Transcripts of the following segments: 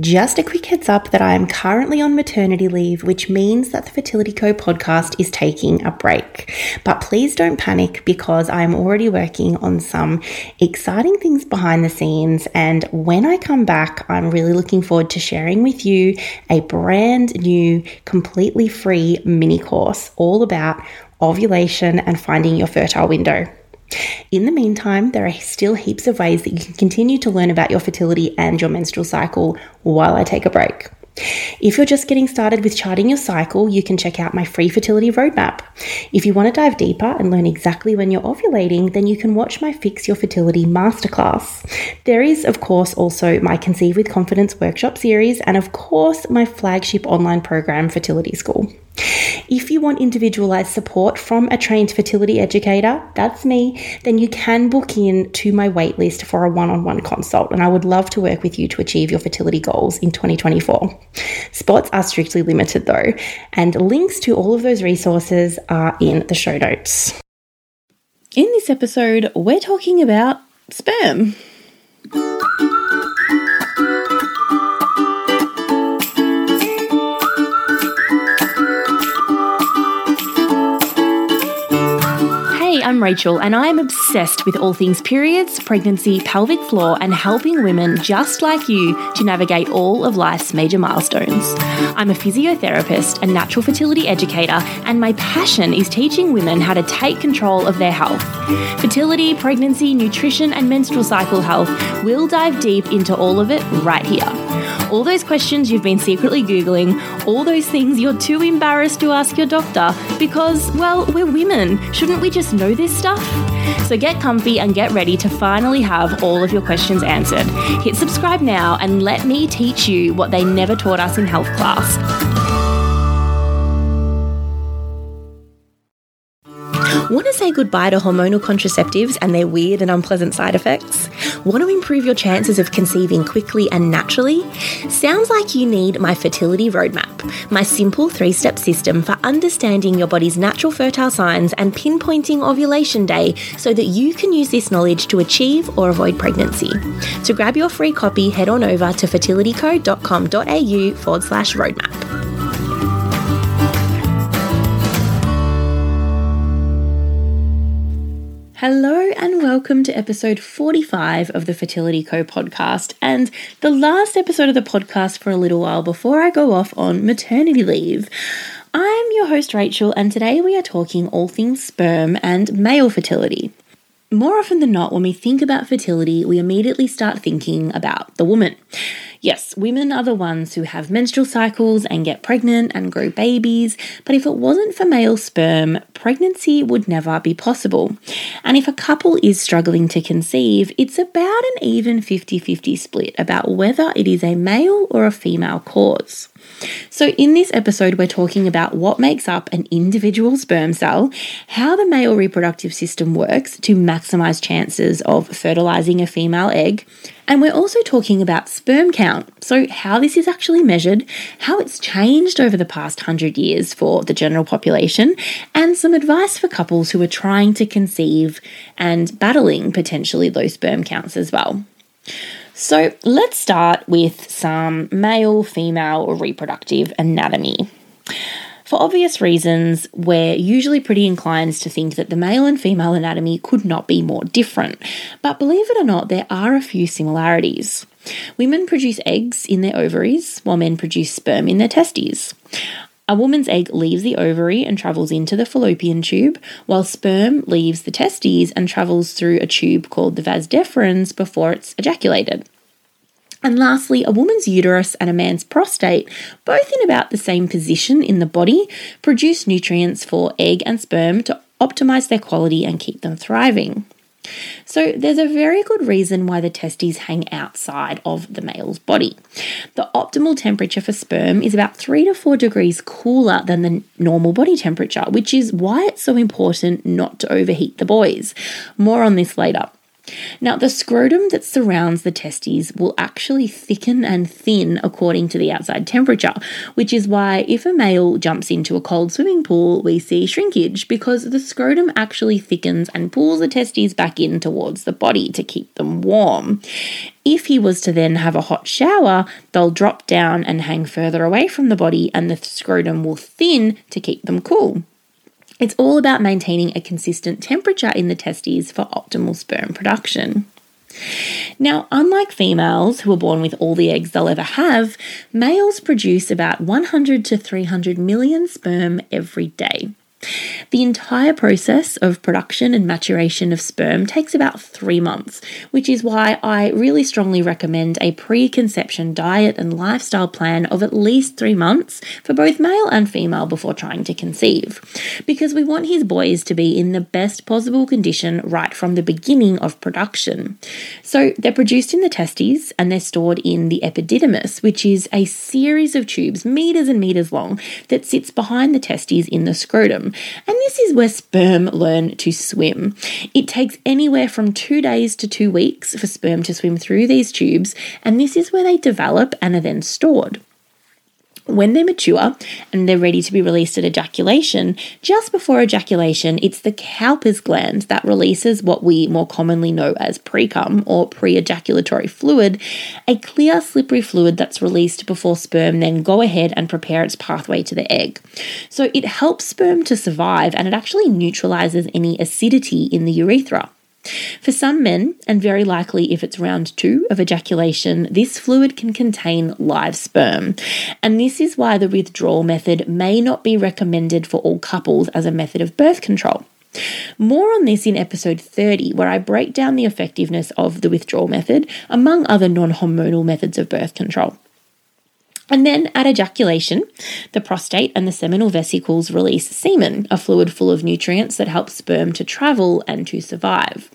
Just a quick heads up that I am currently on maternity leave, which means that the Fertility Co podcast is taking a break. But please don't panic because I'm already working on some exciting things behind the scenes. And when I come back, I'm really looking forward to sharing with you a brand new, completely free mini course all about ovulation and finding your fertile window. In the meantime, there are still heaps of ways that you can continue to learn about your fertility and your menstrual cycle while I take a break. If you're just getting started with charting your cycle, you can check out my free fertility roadmap. If you want to dive deeper and learn exactly when you're ovulating, then you can watch my Fix Your Fertility masterclass. There is, of course, also my Conceive with Confidence workshop series, and of course, my flagship online program, Fertility School. If you want individualized support from a trained fertility educator, that's me, then you can book in to my waitlist for a one on one consult. And I would love to work with you to achieve your fertility goals in 2024. Spots are strictly limited though, and links to all of those resources are in the show notes. In this episode, we're talking about sperm. I'm Rachel, and I am obsessed with all things periods, pregnancy, pelvic floor, and helping women just like you to navigate all of life's major milestones. I'm a physiotherapist and natural fertility educator, and my passion is teaching women how to take control of their health. Fertility, pregnancy, nutrition, and menstrual cycle health, we'll dive deep into all of it right here all those questions you've been secretly Googling, all those things you're too embarrassed to ask your doctor because, well, we're women. Shouldn't we just know this stuff? So get comfy and get ready to finally have all of your questions answered. Hit subscribe now and let me teach you what they never taught us in health class. Want to say goodbye to hormonal contraceptives and their weird and unpleasant side effects? Want to improve your chances of conceiving quickly and naturally? Sounds like you need my fertility roadmap, my simple three step system for understanding your body's natural fertile signs and pinpointing ovulation day so that you can use this knowledge to achieve or avoid pregnancy. To grab your free copy, head on over to fertilityco.com.au forward slash roadmap. Hello, and welcome to episode 45 of the Fertility Co podcast, and the last episode of the podcast for a little while before I go off on maternity leave. I'm your host, Rachel, and today we are talking all things sperm and male fertility. More often than not, when we think about fertility, we immediately start thinking about the woman. Yes, women are the ones who have menstrual cycles and get pregnant and grow babies, but if it wasn't for male sperm, pregnancy would never be possible. And if a couple is struggling to conceive, it's about an even 50 50 split about whether it is a male or a female cause. So, in this episode, we're talking about what makes up an individual sperm cell, how the male reproductive system works to maximize chances of fertilizing a female egg, and we're also talking about sperm count. So, how this is actually measured, how it's changed over the past hundred years for the general population, and some advice for couples who are trying to conceive and battling potentially low sperm counts as well. So let's start with some male female reproductive anatomy. For obvious reasons, we're usually pretty inclined to think that the male and female anatomy could not be more different. But believe it or not, there are a few similarities. Women produce eggs in their ovaries, while men produce sperm in their testes. A woman's egg leaves the ovary and travels into the fallopian tube, while sperm leaves the testes and travels through a tube called the vas deferens before it's ejaculated. And lastly, a woman's uterus and a man's prostate, both in about the same position in the body, produce nutrients for egg and sperm to optimize their quality and keep them thriving. So, there's a very good reason why the testes hang outside of the male's body. The optimal temperature for sperm is about 3 to 4 degrees cooler than the normal body temperature, which is why it's so important not to overheat the boys. More on this later. Now, the scrotum that surrounds the testes will actually thicken and thin according to the outside temperature, which is why if a male jumps into a cold swimming pool, we see shrinkage because the scrotum actually thickens and pulls the testes back in towards the body to keep them warm. If he was to then have a hot shower, they'll drop down and hang further away from the body, and the scrotum will thin to keep them cool. It's all about maintaining a consistent temperature in the testes for optimal sperm production. Now, unlike females who are born with all the eggs they'll ever have, males produce about 100 to 300 million sperm every day. The entire process of production and maturation of sperm takes about three months, which is why I really strongly recommend a preconception diet and lifestyle plan of at least three months for both male and female before trying to conceive. Because we want his boys to be in the best possible condition right from the beginning of production. So they're produced in the testes and they're stored in the epididymis, which is a series of tubes, meters and meters long, that sits behind the testes in the scrotum and this is where sperm learn to swim. It takes anywhere from two days to two weeks for sperm to swim through these tubes, and this is where they develop and are then stored. When they mature and they're ready to be released at ejaculation, just before ejaculation, it's the Cowper's gland that releases what we more commonly know as precum or pre ejaculatory fluid, a clear, slippery fluid that's released before sperm then go ahead and prepare its pathway to the egg. So it helps sperm to survive and it actually neutralizes any acidity in the urethra. For some men, and very likely if it's round two of ejaculation, this fluid can contain live sperm. And this is why the withdrawal method may not be recommended for all couples as a method of birth control. More on this in episode 30, where I break down the effectiveness of the withdrawal method, among other non hormonal methods of birth control. And then at ejaculation, the prostate and the seminal vesicles release semen, a fluid full of nutrients that helps sperm to travel and to survive.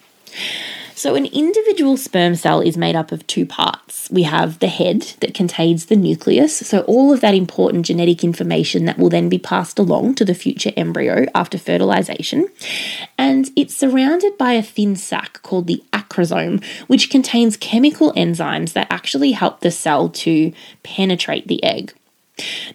So, an individual sperm cell is made up of two parts. We have the head that contains the nucleus, so all of that important genetic information that will then be passed along to the future embryo after fertilization. And it's surrounded by a thin sac called the acrosome, which contains chemical enzymes that actually help the cell to penetrate the egg.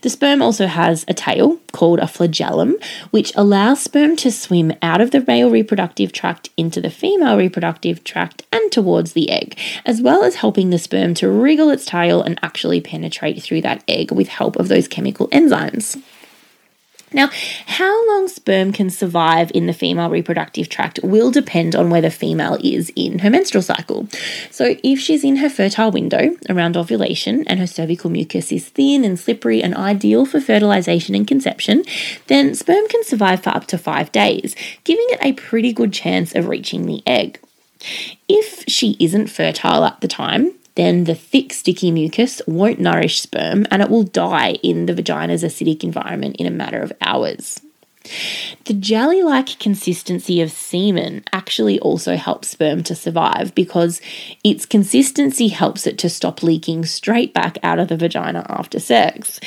The sperm also has a tail called a flagellum, which allows sperm to swim out of the male reproductive tract into the female reproductive tract and towards the egg, as well as helping the sperm to wriggle its tail and actually penetrate through that egg with help of those chemical enzymes. Now, how long sperm can survive in the female reproductive tract will depend on where the female is in her menstrual cycle. So, if she's in her fertile window around ovulation and her cervical mucus is thin and slippery and ideal for fertilization and conception, then sperm can survive for up to five days, giving it a pretty good chance of reaching the egg. If she isn't fertile at the time, then the thick, sticky mucus won't nourish sperm and it will die in the vagina's acidic environment in a matter of hours. The jelly like consistency of semen actually also helps sperm to survive because its consistency helps it to stop leaking straight back out of the vagina after sex.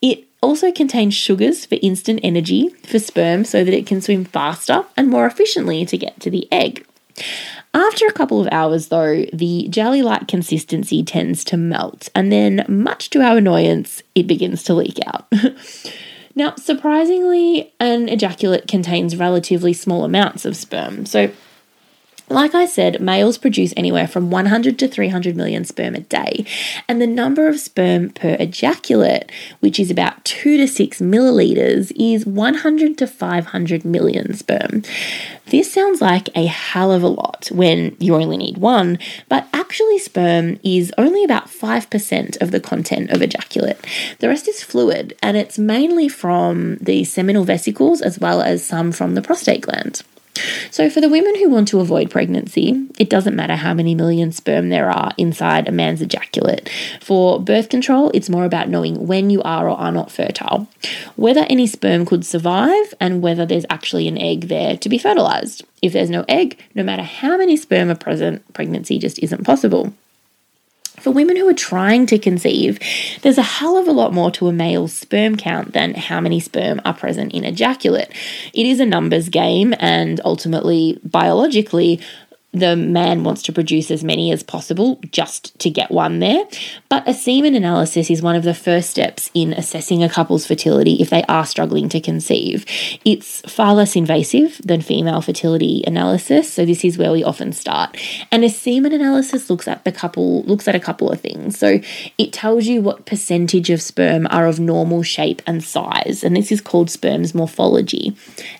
It also contains sugars for instant energy for sperm so that it can swim faster and more efficiently to get to the egg. After a couple of hours, though, the jelly like consistency tends to melt, and then, much to our annoyance, it begins to leak out. now, surprisingly, an ejaculate contains relatively small amounts of sperm, so like I said, males produce anywhere from 100 to 300 million sperm a day, and the number of sperm per ejaculate, which is about 2 to 6 milliliters, is 100 to 500 million sperm. This sounds like a hell of a lot when you only need one, but actually, sperm is only about 5% of the content of ejaculate. The rest is fluid, and it's mainly from the seminal vesicles as well as some from the prostate gland. So, for the women who want to avoid pregnancy, it doesn't matter how many million sperm there are inside a man's ejaculate. For birth control, it's more about knowing when you are or are not fertile, whether any sperm could survive, and whether there's actually an egg there to be fertilized. If there's no egg, no matter how many sperm are present, pregnancy just isn't possible. For women who are trying to conceive, there's a hell of a lot more to a male's sperm count than how many sperm are present in ejaculate. It is a numbers game, and ultimately, biologically, the man wants to produce as many as possible just to get one there. But a semen analysis is one of the first steps in assessing a couple's fertility if they are struggling to conceive. It's far less invasive than female fertility analysis, so this is where we often start. And a semen analysis looks at the couple looks at a couple of things. So it tells you what percentage of sperm are of normal shape and size, and this is called sperm's morphology.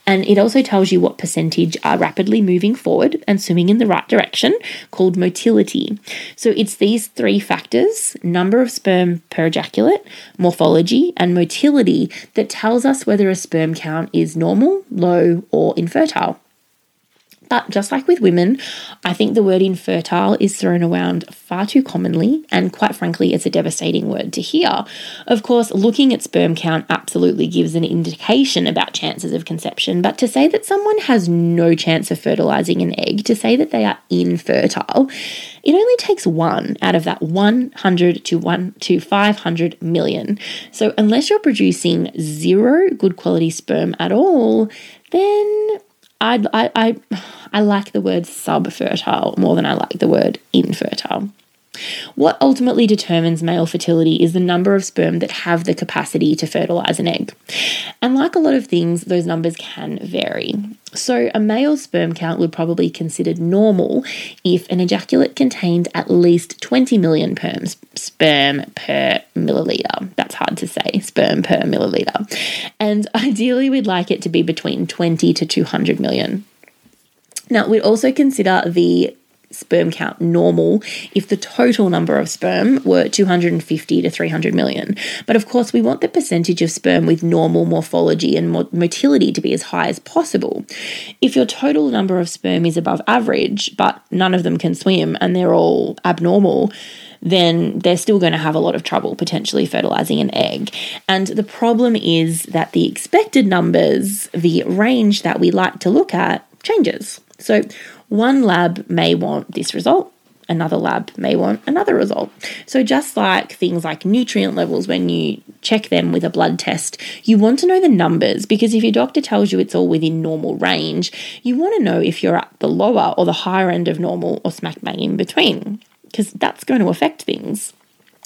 And it also tells you what percentage are rapidly moving forward and swimming in the right direction, called motility. So it's these three factors number of sperm per ejaculate, morphology, and motility that tells us whether a sperm count is normal, low, or infertile. But just like with women, I think the word infertile is thrown around far too commonly, and quite frankly, it's a devastating word to hear. Of course, looking at sperm count absolutely gives an indication about chances of conception, but to say that someone has no chance of fertilizing an egg, to say that they are infertile, it only takes one out of that 100 to 1 to 500 million. So unless you're producing zero good quality sperm at all, then I, I, I, like the word subfertile more than I like the word infertile. What ultimately determines male fertility is the number of sperm that have the capacity to fertilize an egg. And like a lot of things, those numbers can vary. So, a male sperm count would probably be considered normal if an ejaculate contained at least 20 million perms, sperm per milliliter. That's hard to say, sperm per milliliter. And ideally, we'd like it to be between 20 to 200 million. Now, we'd also consider the sperm count normal if the total number of sperm were 250 to 300 million. But of course, we want the percentage of sperm with normal morphology and motility to be as high as possible. If your total number of sperm is above average, but none of them can swim and they're all abnormal, then they're still going to have a lot of trouble potentially fertilizing an egg. And the problem is that the expected numbers, the range that we like to look at, changes. So, one lab may want this result, another lab may want another result. So, just like things like nutrient levels, when you check them with a blood test, you want to know the numbers because if your doctor tells you it's all within normal range, you want to know if you're at the lower or the higher end of normal or smack bang in between because that's going to affect things.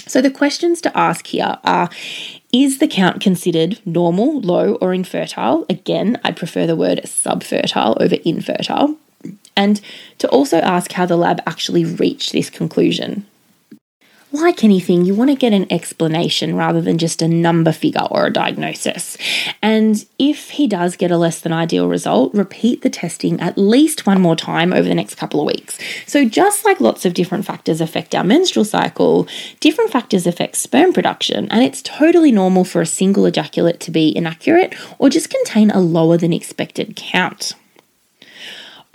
So, the questions to ask here are Is the count considered normal, low, or infertile? Again, I prefer the word subfertile over infertile and to also ask how the lab actually reached this conclusion. Like anything, you want to get an explanation rather than just a number figure or a diagnosis. And if he does get a less than ideal result, repeat the testing at least one more time over the next couple of weeks. So, just like lots of different factors affect our menstrual cycle, different factors affect sperm production, and it's totally normal for a single ejaculate to be inaccurate or just contain a lower than expected count.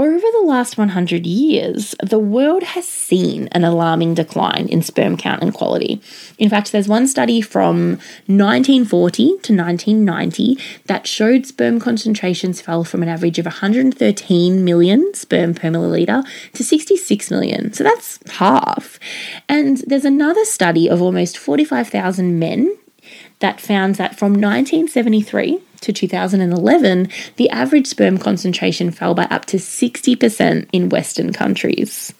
Over the last 100 years, the world has seen an alarming decline in sperm count and quality. In fact, there's one study from 1940 to 1990 that showed sperm concentrations fell from an average of 113 million sperm per milliliter to 66 million. So that's half. And there's another study of almost 45,000 men that found that from 1973 to 2011, the average sperm concentration fell by up to 60% in Western countries.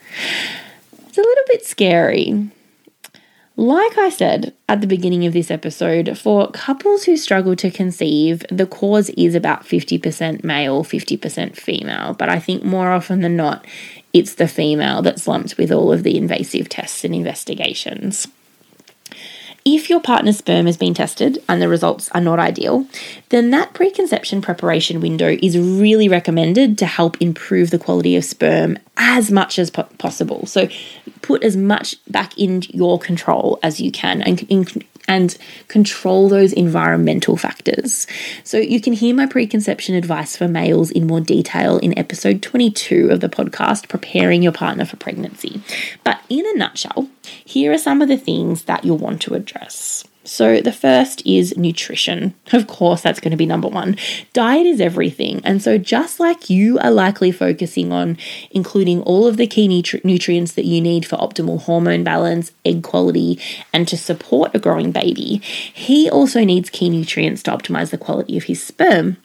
It's a little bit scary. Like I said at the beginning of this episode, for couples who struggle to conceive, the cause is about 50% male, 50% female. But I think more often than not, it's the female that's lumped with all of the invasive tests and investigations. If your partner's sperm has been tested and the results are not ideal, then that preconception preparation window is really recommended to help improve the quality of sperm as much as po- possible. So put as much back in your control as you can and in, and control those environmental factors. So you can hear my preconception advice for males in more detail in episode 22 of the podcast, Preparing Your Partner for Pregnancy. But in a nutshell, here are some of the things that you'll want to address. So, the first is nutrition. Of course, that's going to be number one. Diet is everything. And so, just like you are likely focusing on including all of the key nutri- nutrients that you need for optimal hormone balance, egg quality, and to support a growing baby, he also needs key nutrients to optimize the quality of his sperm.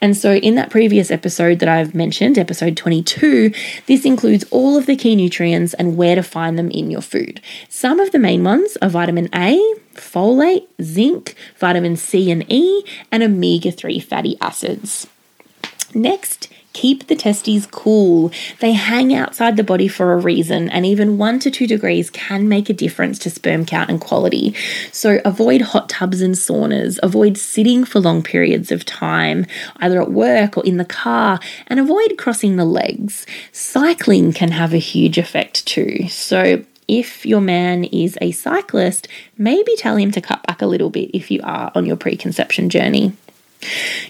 And so, in that previous episode that I've mentioned, episode 22, this includes all of the key nutrients and where to find them in your food. Some of the main ones are vitamin A, folate, zinc, vitamin C and E, and omega 3 fatty acids. Next Keep the testes cool. They hang outside the body for a reason, and even one to two degrees can make a difference to sperm count and quality. So avoid hot tubs and saunas, avoid sitting for long periods of time, either at work or in the car, and avoid crossing the legs. Cycling can have a huge effect too. So if your man is a cyclist, maybe tell him to cut back a little bit if you are on your preconception journey.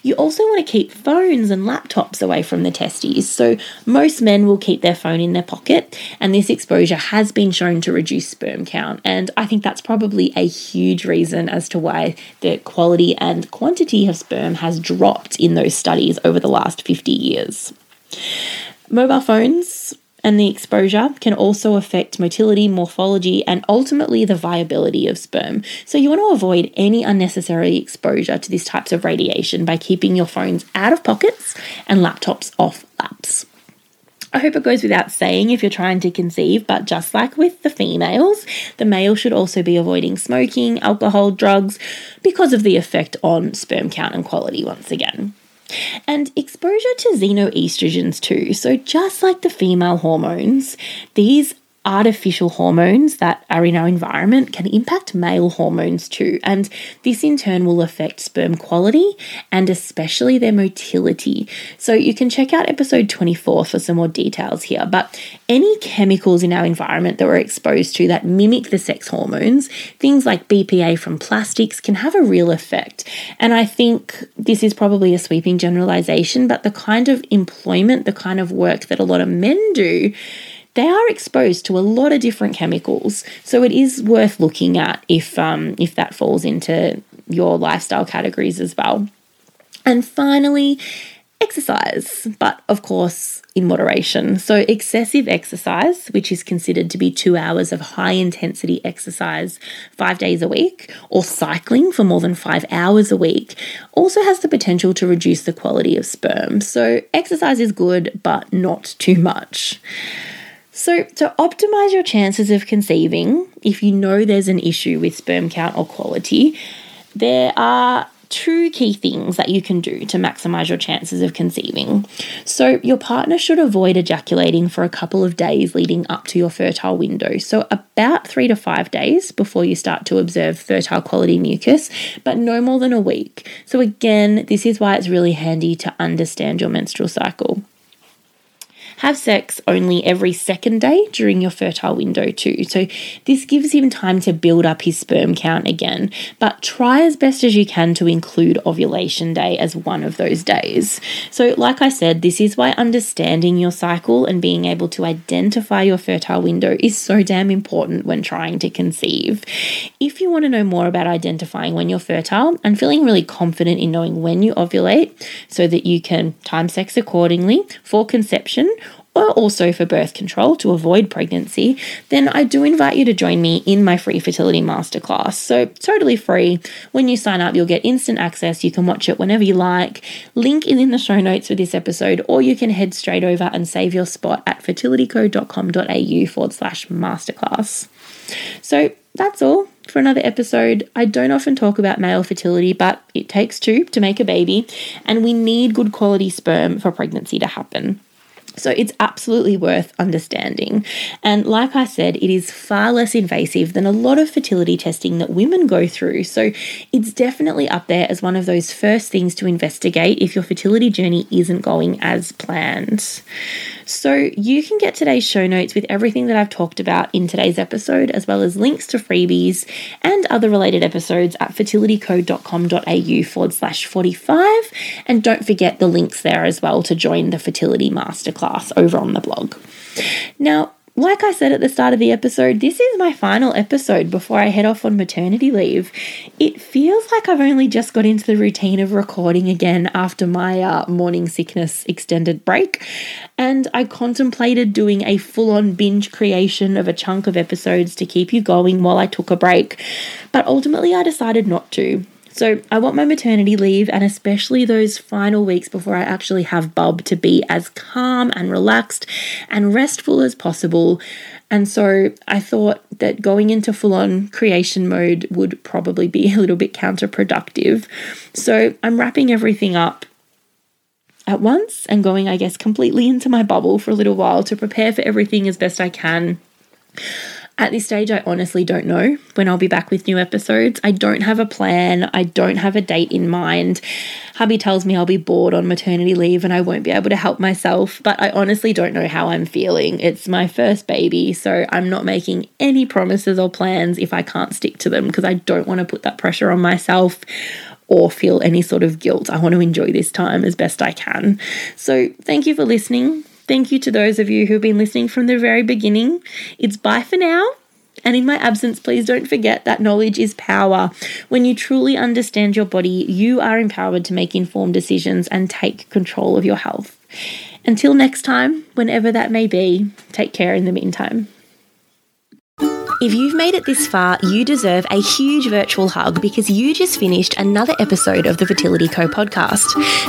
You also want to keep phones and laptops away from the testes. So, most men will keep their phone in their pocket, and this exposure has been shown to reduce sperm count. And I think that's probably a huge reason as to why the quality and quantity of sperm has dropped in those studies over the last 50 years. Mobile phones and the exposure can also affect motility, morphology, and ultimately the viability of sperm. So, you want to avoid any unnecessary exposure to these types of radiation by keeping your phones out of pockets and laptops off laps. I hope it goes without saying if you're trying to conceive, but just like with the females, the male should also be avoiding smoking, alcohol, drugs, because of the effect on sperm count and quality once again. And exposure to xenoestrogens too. So, just like the female hormones, these artificial hormones that are in our environment can impact male hormones too, and this in turn will affect sperm quality and especially their motility. So, you can check out episode 24 for some more details here. But any chemicals in our environment that we're exposed to that mimic the sex hormones, things like BPA from plastics, can have a real effect. And I think this is probably a sweeping generalization, but the kind of employment, the kind of work that a lot of men do they are exposed to a lot of different chemicals. So it is worth looking at if um, if that falls into your lifestyle categories as well. And finally, exercise, but of course in moderation. So, excessive exercise, which is considered to be two hours of high intensity exercise five days a week, or cycling for more than five hours a week, also has the potential to reduce the quality of sperm. So, exercise is good, but not too much. So, to optimize your chances of conceiving, if you know there's an issue with sperm count or quality, there are two key things that you can do to maximize your chances of conceiving. So, your partner should avoid ejaculating for a couple of days leading up to your fertile window. So, about three to five days before you start to observe fertile quality mucus, but no more than a week. So, again, this is why it's really handy to understand your menstrual cycle. Have sex only every second day during your fertile window, too. So, this gives him time to build up his sperm count again, but try as best as you can to include ovulation day as one of those days. So, like I said, this is why understanding your cycle and being able to identify your fertile window is so damn important when trying to conceive. If you want to know more about identifying when you're fertile and feeling really confident in knowing when you ovulate so that you can time sex accordingly for conception or also for birth control to avoid pregnancy, then I do invite you to join me in my free fertility masterclass. So, totally free. When you sign up, you'll get instant access. You can watch it whenever you like. Link is in the show notes for this episode, or you can head straight over and save your spot at fertilityco.com.au forward slash masterclass. So, that's all for another episode. I don't often talk about male fertility, but it takes two to make a baby, and we need good quality sperm for pregnancy to happen. So it's absolutely worth understanding. And like I said, it is far less invasive than a lot of fertility testing that women go through. So it's definitely up there as one of those first things to investigate if your fertility journey isn't going as planned. So you can get today's show notes with everything that I've talked about in today's episode, as well as links to freebies and other related episodes at fertilityco.com.au forward slash 45. And don't forget the links there as well to join the Fertility Masterclass over on the blog. Now, like I said at the start of the episode, this is my final episode before I head off on maternity leave. It feels like I've only just got into the routine of recording again after my uh, morning sickness extended break, and I contemplated doing a full on binge creation of a chunk of episodes to keep you going while I took a break, but ultimately I decided not to. So I want my maternity leave and especially those final weeks before I actually have Bub to be as calm and relaxed and restful as possible. And so I thought that going into full on creation mode would probably be a little bit counterproductive. So I'm wrapping everything up at once and going, I guess, completely into my bubble for a little while to prepare for everything as best I can. At this stage, I honestly don't know when I'll be back with new episodes. I don't have a plan, I don't have a date in mind. Hubby tells me I'll be bored on maternity leave and I won't be able to help myself, but I honestly don't know how I'm feeling. It's my first baby, so I'm not making any promises or plans if I can't stick to them because I don't want to put that pressure on myself or feel any sort of guilt. I want to enjoy this time as best I can. So, thank you for listening. Thank you to those of you who've been listening from the very beginning. It's bye for now. And in my absence, please don't forget that knowledge is power. When you truly understand your body, you are empowered to make informed decisions and take control of your health. Until next time, whenever that may be, take care in the meantime. If you've made it this far, you deserve a huge virtual hug because you just finished another episode of the Fertility Co podcast.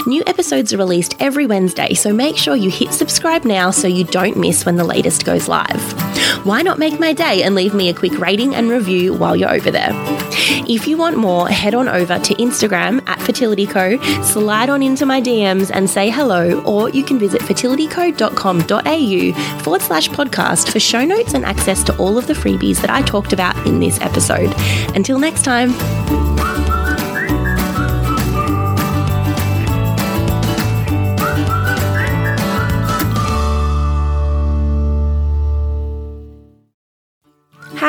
New episodes are released every Wednesday, so make sure you hit subscribe now so you don't miss when the latest goes live. Why not make my day and leave me a quick rating and review while you're over there? If you want more, head on over to Instagram at Fertility Co, slide on into my DMs and say hello, or you can visit fertilityco.com.au forward slash podcast for show notes and access to all of the freebies that I talked about in this episode. Until next time.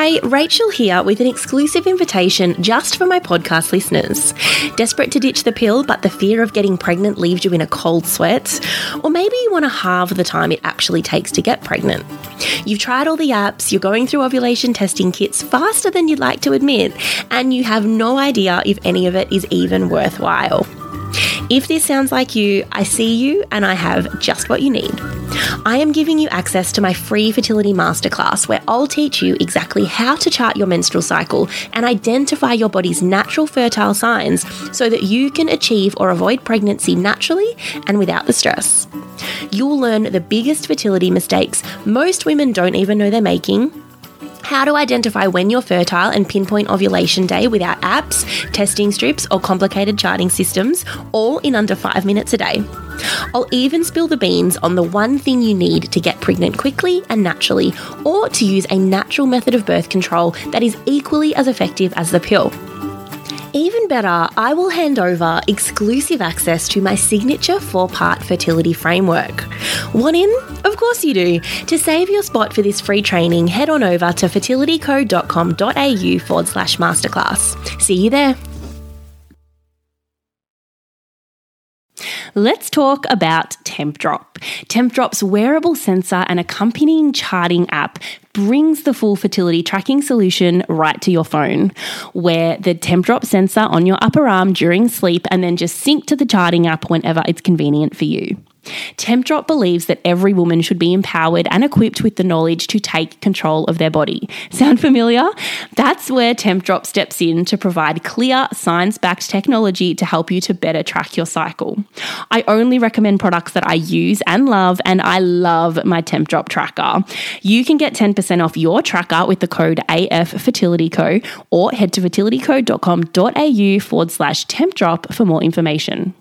Hi, Rachel here with an exclusive invitation just for my podcast listeners. Desperate to ditch the pill, but the fear of getting pregnant leaves you in a cold sweat? Or maybe you want to halve the time it actually takes to get pregnant. You've tried all the apps, you're going through ovulation testing kits faster than you'd like to admit, and you have no idea if any of it is even worthwhile. If this sounds like you, I see you and I have just what you need. I am giving you access to my free fertility masterclass where I'll teach you exactly how to chart your menstrual cycle and identify your body's natural fertile signs so that you can achieve or avoid pregnancy naturally and without the stress. You'll learn the biggest fertility mistakes most women don't even know they're making how to identify when you're fertile and pinpoint ovulation day without apps, testing strips, or complicated charting systems, all in under five minutes a day. I'll even spill the beans on the one thing you need to get pregnant quickly and naturally, or to use a natural method of birth control that is equally as effective as the pill. Even better, I will hand over exclusive access to my signature four part fertility framework. Want in? Of course you do. To save your spot for this free training, head on over to fertilityco.com.au forward slash masterclass. See you there. Let's talk about TempDrop. TempDrop's wearable sensor and accompanying charting app brings the full fertility tracking solution right to your phone. Wear the TempDrop sensor on your upper arm during sleep and then just sync to the charting app whenever it's convenient for you. TempDrop believes that every woman should be empowered and equipped with the knowledge to take control of their body. Sound familiar? That's where TempDrop steps in to provide clear, science backed technology to help you to better track your cycle. I only recommend products that I use and love, and I love my TempDrop tracker. You can get 10% off your tracker with the code AF Fertility AFFertilityCo or head to fertilityco.com.au forward slash TempDrop for more information.